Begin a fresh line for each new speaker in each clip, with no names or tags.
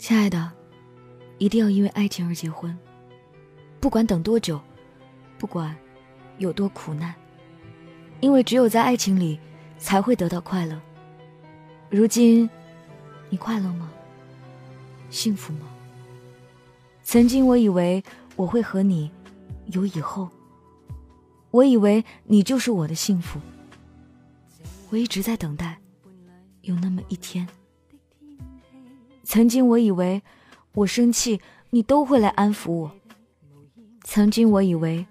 亲爱的，一定要因为爱情而结婚，不管等多久，不管有多苦难，因为只有在爱情里才会得到快乐。如今，你快乐吗？幸福吗？曾经我以为我会和你有以后，我以为你就是我的幸福，我一直在等待，有那么一天。曾经我以为，我生气你都会来安抚我。曾经我以为，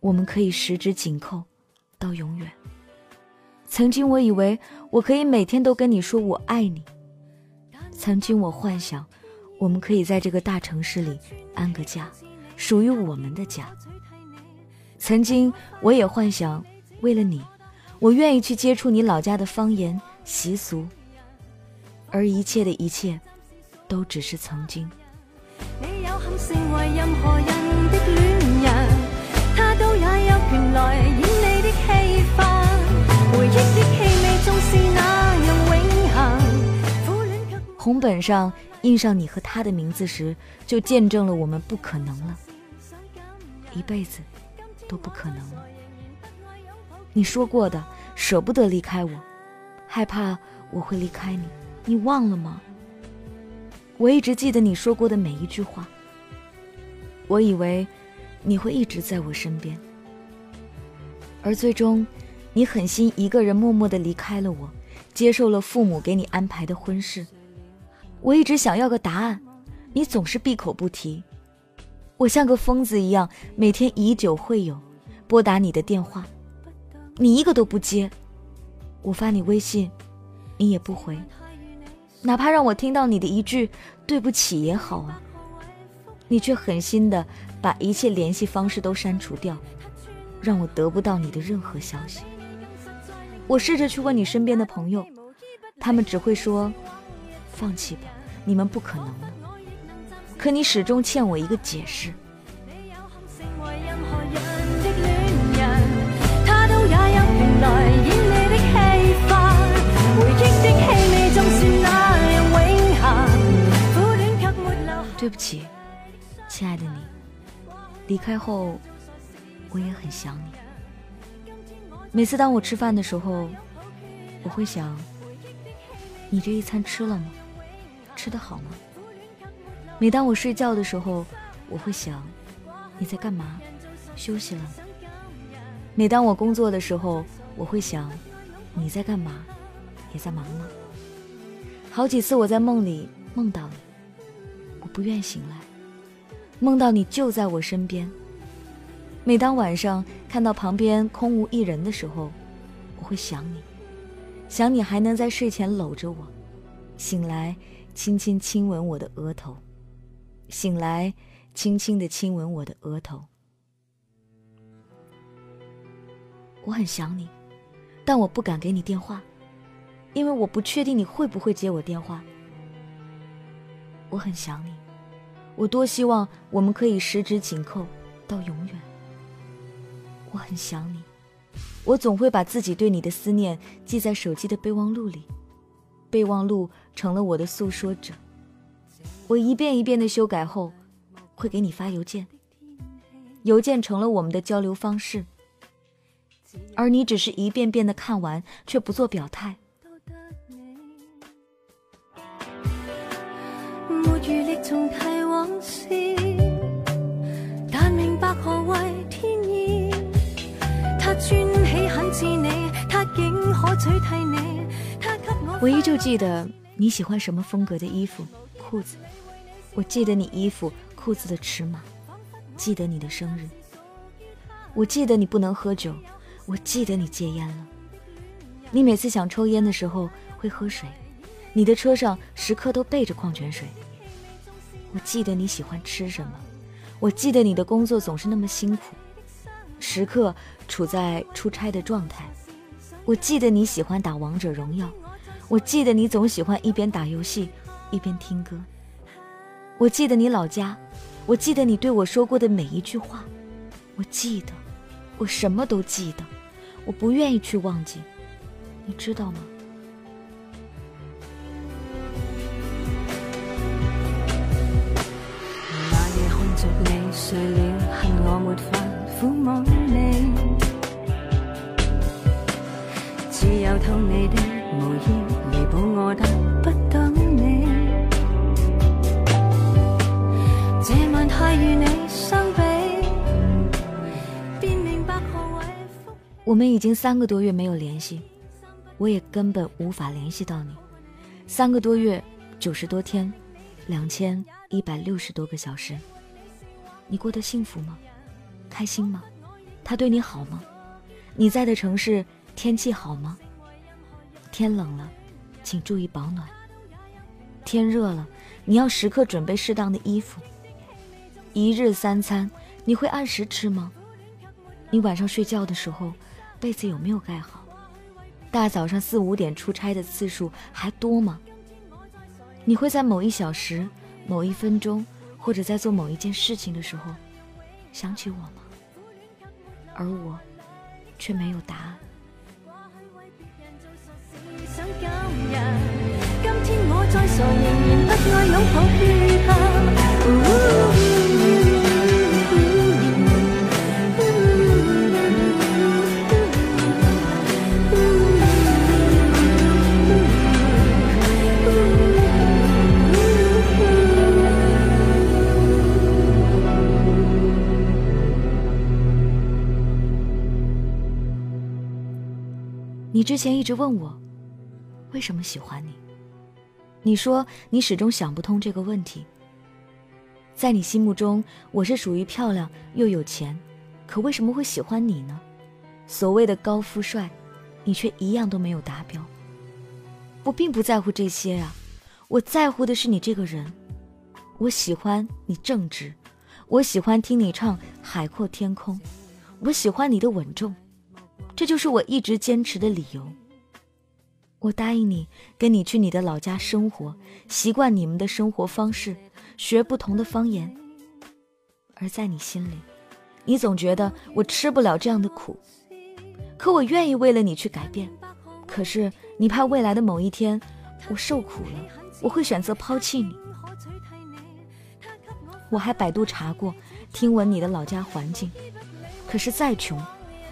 我们可以十指紧扣，到永远。曾经我以为我可以每天都跟你说我爱你。曾经我幻想，我们可以在这个大城市里安个家，属于我们的家。曾经我也幻想，为了你，我愿意去接触你老家的方言习俗。而一切的一切。都只是曾经。红本上印上你和他的名字时，就见证了我们不可能了，一辈子都不可能了。你说过的，舍不得离开我，害怕我会离开你，你忘了吗？我一直记得你说过的每一句话。我以为你会一直在我身边，而最终，你狠心一个人默默的离开了我，接受了父母给你安排的婚事。我一直想要个答案，你总是闭口不提。我像个疯子一样，每天以酒会友，拨打你的电话，你一个都不接。我发你微信，你也不回。哪怕让我听到你的一句对不起也好啊，你却狠心的把一切联系方式都删除掉，让我得不到你的任何消息。我试着去问你身边的朋友，他们只会说：“放弃吧，你们不可能的。”可你始终欠我一个解释。对不起，亲爱的你，离开后我也很想你。每次当我吃饭的时候，我会想，你这一餐吃了吗？吃得好吗？每当我睡觉的时候，我会想，你在干嘛？休息了？每当我工作的时候，我会想，你在干嘛？也在忙吗？好几次我在梦里梦到你。我不愿醒来，梦到你就在我身边。每当晚上看到旁边空无一人的时候，我会想你，想你还能在睡前搂着我，醒来轻轻亲吻我的额头，醒来轻轻的亲吻我的额头。我很想你，但我不敢给你电话，因为我不确定你会不会接我电话。我很想你，我多希望我们可以十指紧扣到永远。我很想你，我总会把自己对你的思念记在手机的备忘录里，备忘录成了我的诉说者。我一遍一遍的修改后，会给你发邮件，邮件成了我们的交流方式，而你只是一遍遍的看完，却不做表态。但明白何為天意我依旧记得你喜欢什么风格的衣服、裤子。我记得你衣服、裤子的尺码，记得你的生日。我记得你不能喝酒，我记得你戒烟了。你每次想抽烟的时候会喝水，你的车上时刻都备着矿泉水。我记得你喜欢吃什么，我记得你的工作总是那么辛苦，时刻处在出差的状态。我记得你喜欢打王者荣耀，我记得你总喜欢一边打游戏一边听歌。我记得你老家，我记得你对我说过的每一句话，我记得，我什么都记得，我不愿意去忘记，你知道吗？
我你，自由痛你的无意弥补我得不到你。这晚太与你相比，便明白何谓福。
我们已经三个多月没有联系，我也根本无法联系到你。三个多月，九十多天，两千一百六十多个小时，你过得幸福吗？开心吗？他对你好吗？你在的城市天气好吗？天冷了，请注意保暖。天热了，你要时刻准备适当的衣服。一日三餐，你会按时吃吗？你晚上睡觉的时候，被子有没有盖好？大早上四五点出差的次数还多吗？你会在某一小时、某一分钟，或者在做某一件事情的时候，想起我吗？而我却没有答案。
想今日，今天我再傻，仍然不爱拥抱缺
你之前一直问我，为什么喜欢你？你说你始终想不通这个问题。在你心目中，我是属于漂亮又有钱，可为什么会喜欢你呢？所谓的高富帅，你却一样都没有达标。我并不在乎这些啊，我在乎的是你这个人。我喜欢你正直，我喜欢听你唱《海阔天空》，我喜欢你的稳重。这就是我一直坚持的理由。我答应你，跟你去你的老家生活，习惯你们的生活方式，学不同的方言。而在你心里，你总觉得我吃不了这样的苦。可我愿意为了你去改变。可是你怕未来的某一天，我受苦了，我会选择抛弃你。我还百度查过，听闻你的老家环境。可是再穷。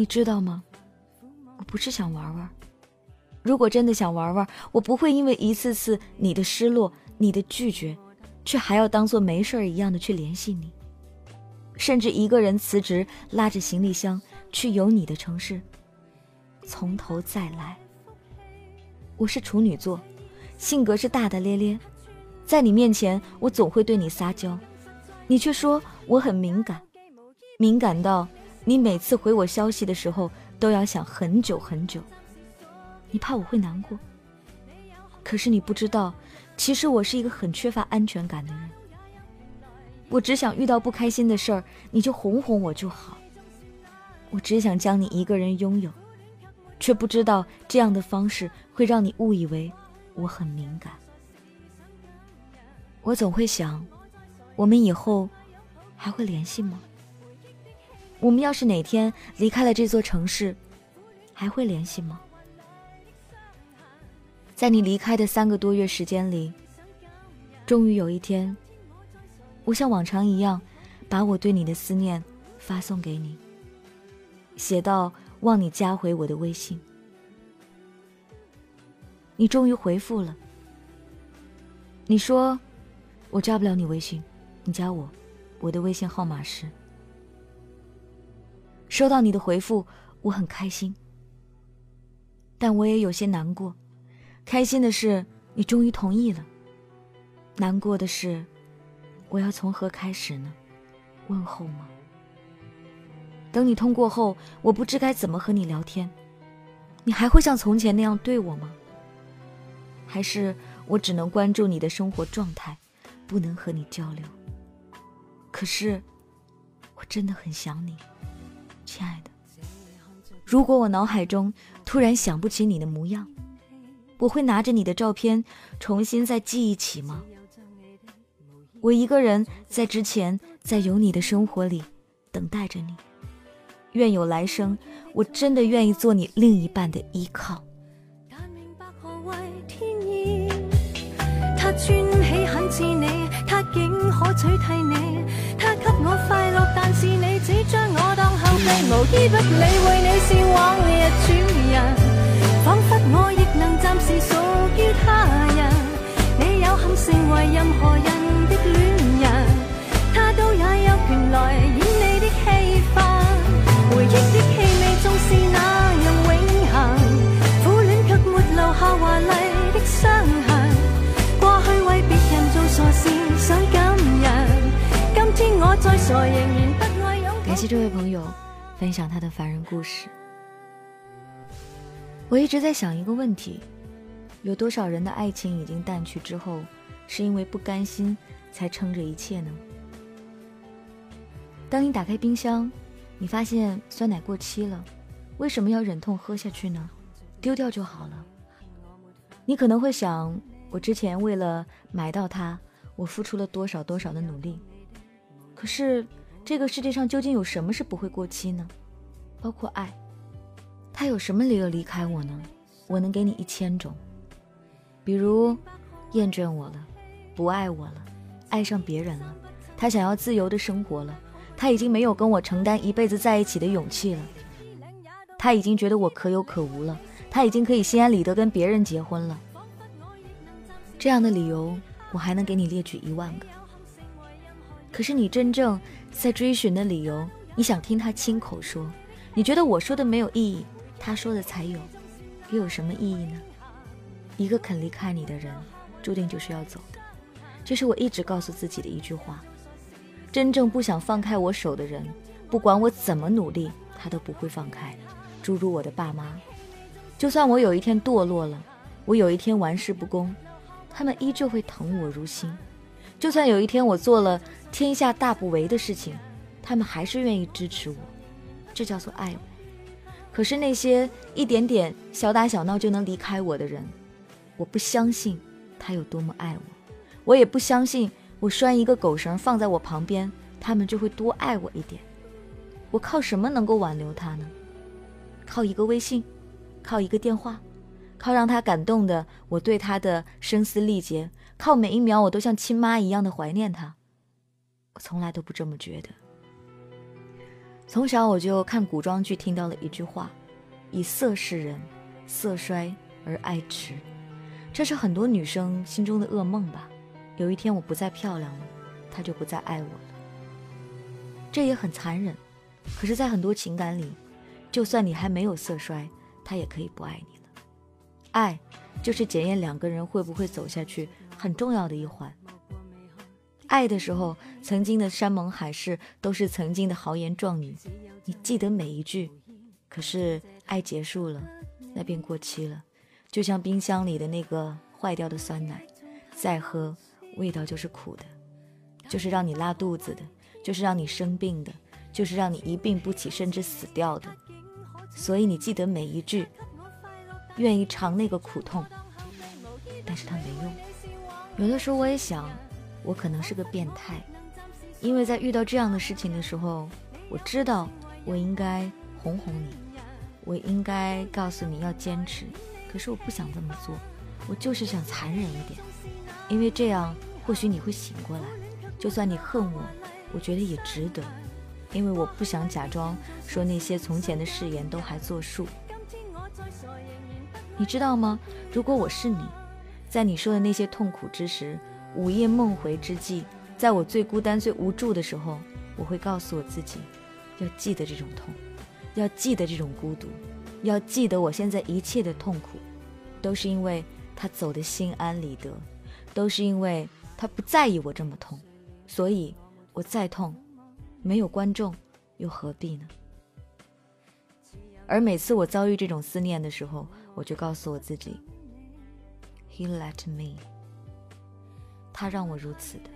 你知道吗？我不是想玩玩。如果真的想玩玩，我不会因为一次次你的失落、你的拒绝，却还要当做没事儿一样的去联系你，甚至一个人辞职，拉着行李箱去有你的城市，从头再来。我是处女座，性格是大大咧咧，在你面前我总会对你撒娇，你却说我很敏感，敏感到。你每次回我消息的时候都要想很久很久，你怕我会难过。可是你不知道，其实我是一个很缺乏安全感的人。我只想遇到不开心的事儿，你就哄哄我就好。我只想将你一个人拥有，却不知道这样的方式会让你误以为我很敏感。我总会想，我们以后还会联系吗？我们要是哪天离开了这座城市，还会联系吗？在你离开的三个多月时间里，终于有一天，我像往常一样，把我对你的思念发送给你，写到望你加回我的微信。你终于回复了，你说我加不了你微信，你加我，我的微信号码是。收到你的回复，我很开心，但我也有些难过。开心的是你终于同意了，难过的是我要从何开始呢？问候吗？等你通过后，我不知该怎么和你聊天，你还会像从前那样对我吗？还是我只能关注你的生活状态，不能和你交流？可是，我真的很想你，亲爱的。如果我脑海中突然想不起你的模样，我会拿着你的照片重新再记忆起吗？我一个人在之前，在有你的生活里等待着你。愿有来生，我真的愿意做你另一半的依靠。
他穿起很似你，他竟可取替你。我快乐，但是你只将我当后备，无依不理会你是往日主人，仿佛我亦能暂时属于他人。你有幸成为任何
谢这位朋友分享他的凡人故事。我一直在想一个问题：有多少人的爱情已经淡去之后，是因为不甘心才撑着一切呢？当你打开冰箱。你发现酸奶过期了，为什么要忍痛喝下去呢？丢掉就好了。你可能会想，我之前为了买到它，我付出了多少多少的努力。可是这个世界上究竟有什么是不会过期呢？包括爱，他有什么理由离开我呢？我能给你一千种，比如厌倦我了，不爱我了，爱上别人了，他想要自由的生活了。他已经没有跟我承担一辈子在一起的勇气了，他已经觉得我可有可无了，他已经可以心安理得跟别人结婚了。这样的理由，我还能给你列举一万个。可是你真正在追寻的理由，你想听他亲口说，你觉得我说的没有意义，他说的才有，又有什么意义呢？一个肯离开你的人，注定就是要走的，这是我一直告诉自己的一句话。真正不想放开我手的人，不管我怎么努力，他都不会放开。诸如我的爸妈，就算我有一天堕落了，我有一天玩世不恭，他们依旧会疼我如心。就算有一天我做了天下大不为的事情，他们还是愿意支持我。这叫做爱我。可是那些一点点小打小闹就能离开我的人，我不相信他有多么爱我，我也不相信。我拴一个狗绳放在我旁边，他们就会多爱我一点。我靠什么能够挽留他呢？靠一个微信，靠一个电话，靠让他感动的我对他的声嘶力竭，靠每一秒我都像亲妈一样的怀念他。我从来都不这么觉得。从小我就看古装剧，听到了一句话：“以色示人，色衰而爱弛。”这是很多女生心中的噩梦吧。有一天我不再漂亮了，他就不再爱我了。这也很残忍，可是，在很多情感里，就算你还没有色衰，他也可以不爱你了。爱，就是检验两个人会不会走下去很重要的一环。爱的时候，曾经的山盟海誓都是曾经的豪言壮语，你记得每一句。可是爱结束了，那便过期了，就像冰箱里的那个坏掉的酸奶，再喝。味道就是苦的，就是让你拉肚子的，就是让你生病的，就是让你一病不起甚至死掉的。所以你记得每一句，愿意尝那个苦痛，但是它没用。有的时候我也想，我可能是个变态，因为在遇到这样的事情的时候，我知道我应该哄哄你，我应该告诉你要坚持，可是我不想这么做，我就是想残忍一点。因为这样，或许你会醒过来。就算你恨我，我觉得也值得。因为我不想假装说那些从前的誓言都还作数。你知道吗？如果我是你，在你说的那些痛苦之时，午夜梦回之际，在我最孤单、最无助的时候，我会告诉我自己，要记得这种痛，要记得这种孤独，要记得我现在一切的痛苦，都是因为他走的心安理得。都是因为他不在意我这么痛，所以我再痛，没有观众，又何必呢？而每次我遭遇这种思念的时候，我就告诉我自己：“He let me。”他让我如此的。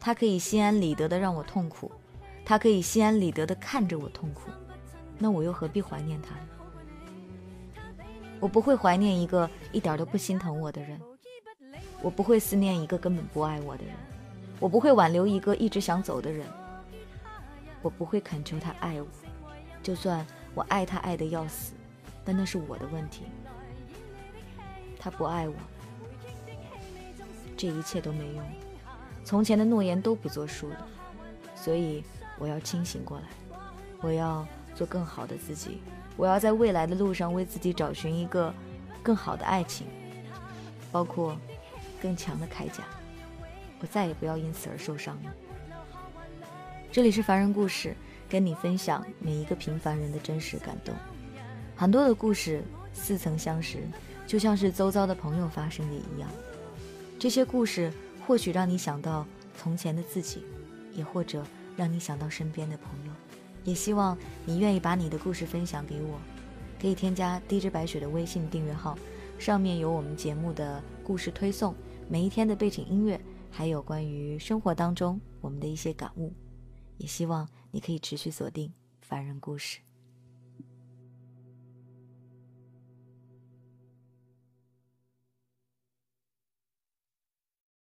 他可以心安理得的让我痛苦，他可以心安理得的看着我痛苦，那我又何必怀念他呢？我不会怀念一个一点都不心疼我的人，我不会思念一个根本不爱我的人，我不会挽留一个一直想走的人，我不会恳求他爱我，就算我爱他爱的要死，但那是我的问题。他不爱我，这一切都没用，从前的诺言都不作数了，所以我要清醒过来，我要做更好的自己。我要在未来的路上为自己找寻一个更好的爱情，包括更强的铠甲。我再也不要因此而受伤了。这里是凡人故事，跟你分享每一个平凡人的真实感动。很多的故事似曾相识，就像是周遭的朋友发生的一样。这些故事或许让你想到从前的自己，也或者让你想到身边的朋友。也希望你愿意把你的故事分享给我，可以添加 DJ 白雪的微信订阅号，上面有我们节目的故事推送，每一天的背景音乐，还有关于生活当中我们的一些感悟。也希望你可以持续锁定凡人故事。